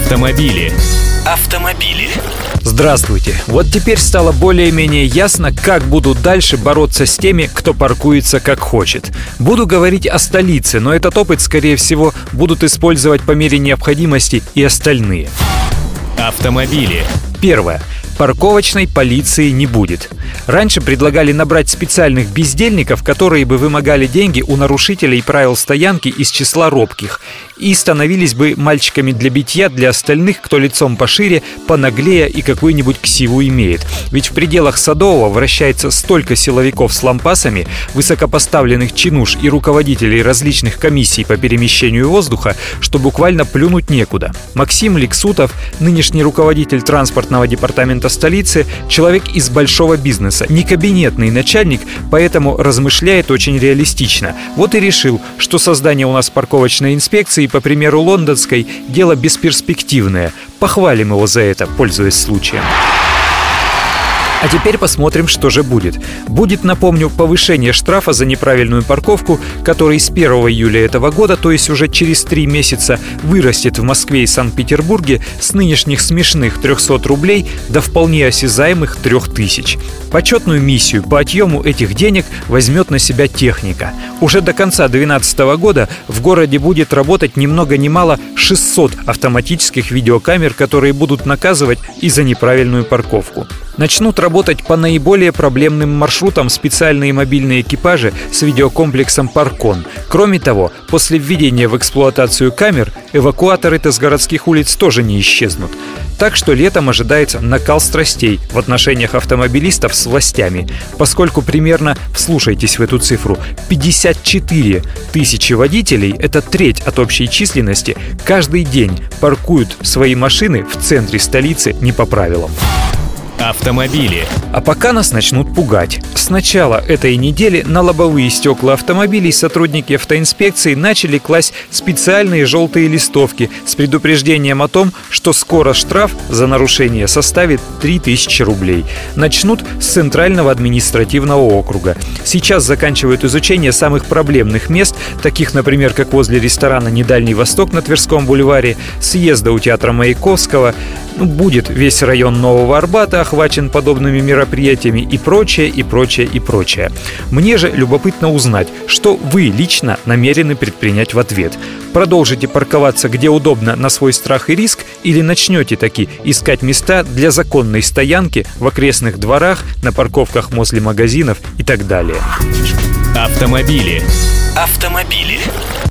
Автомобили. Автомобили. Здравствуйте. Вот теперь стало более-менее ясно, как буду дальше бороться с теми, кто паркуется как хочет. Буду говорить о столице, но этот опыт, скорее всего, будут использовать по мере необходимости и остальные. Автомобили. Первое. Парковочной полиции не будет. Раньше предлагали набрать специальных бездельников, которые бы вымогали деньги у нарушителей правил стоянки из числа робких и становились бы мальчиками для битья для остальных, кто лицом пошире, понаглее и какую-нибудь ксиву имеет. Ведь в пределах Садового вращается столько силовиков с лампасами, высокопоставленных чинуш и руководителей различных комиссий по перемещению воздуха, что буквально плюнуть некуда. Максим Лексутов, нынешний руководитель транспортного департамента столицы, человек из большого бизнеса, не кабинетный начальник, поэтому размышляет очень реалистично. Вот и решил, что создание у нас парковочной инспекции по примеру лондонской, дело бесперспективное. Похвалим его за это, пользуясь случаем. А теперь посмотрим, что же будет. Будет, напомню, повышение штрафа за неправильную парковку, который с 1 июля этого года, то есть уже через три месяца, вырастет в Москве и Санкт-Петербурге с нынешних смешных 300 рублей до вполне осязаемых 3000. Почетную миссию по отъему этих денег возьмет на себя техника. Уже до конца 2012 года в городе будет работать ни много ни мало 600 автоматических видеокамер, которые будут наказывать и за неправильную парковку. Начнут работать по наиболее проблемным маршрутам специальные мобильные экипажи с видеокомплексом «Паркон». Кроме того, после введения в эксплуатацию камер, эвакуаторы-то с городских улиц тоже не исчезнут. Так что летом ожидается накал страстей в отношениях автомобилистов с властями, поскольку примерно, вслушайтесь в эту цифру, 54 тысячи водителей, это треть от общей численности, каждый день паркуют свои машины в центре столицы не по правилам. Автомобили. А пока нас начнут пугать. С начала этой недели на лобовые стекла автомобилей сотрудники автоинспекции начали класть специальные желтые листовки с предупреждением о том, что скоро штраф за нарушение составит 3000 рублей. Начнут с Центрального административного округа. Сейчас заканчивают изучение самых проблемных мест, таких, например, как возле ресторана «Недальний Восток» на Тверском бульваре, съезда у театра Маяковского, ну, будет весь район Нового Арбата охвачен подобными мероприятиями и прочее, и прочее, и прочее. Мне же любопытно узнать, что вы лично намерены предпринять в ответ. Продолжите парковаться где удобно на свой страх и риск или начнете таки искать места для законной стоянки в окрестных дворах, на парковках возле магазинов и так далее. Автомобили. Автомобили.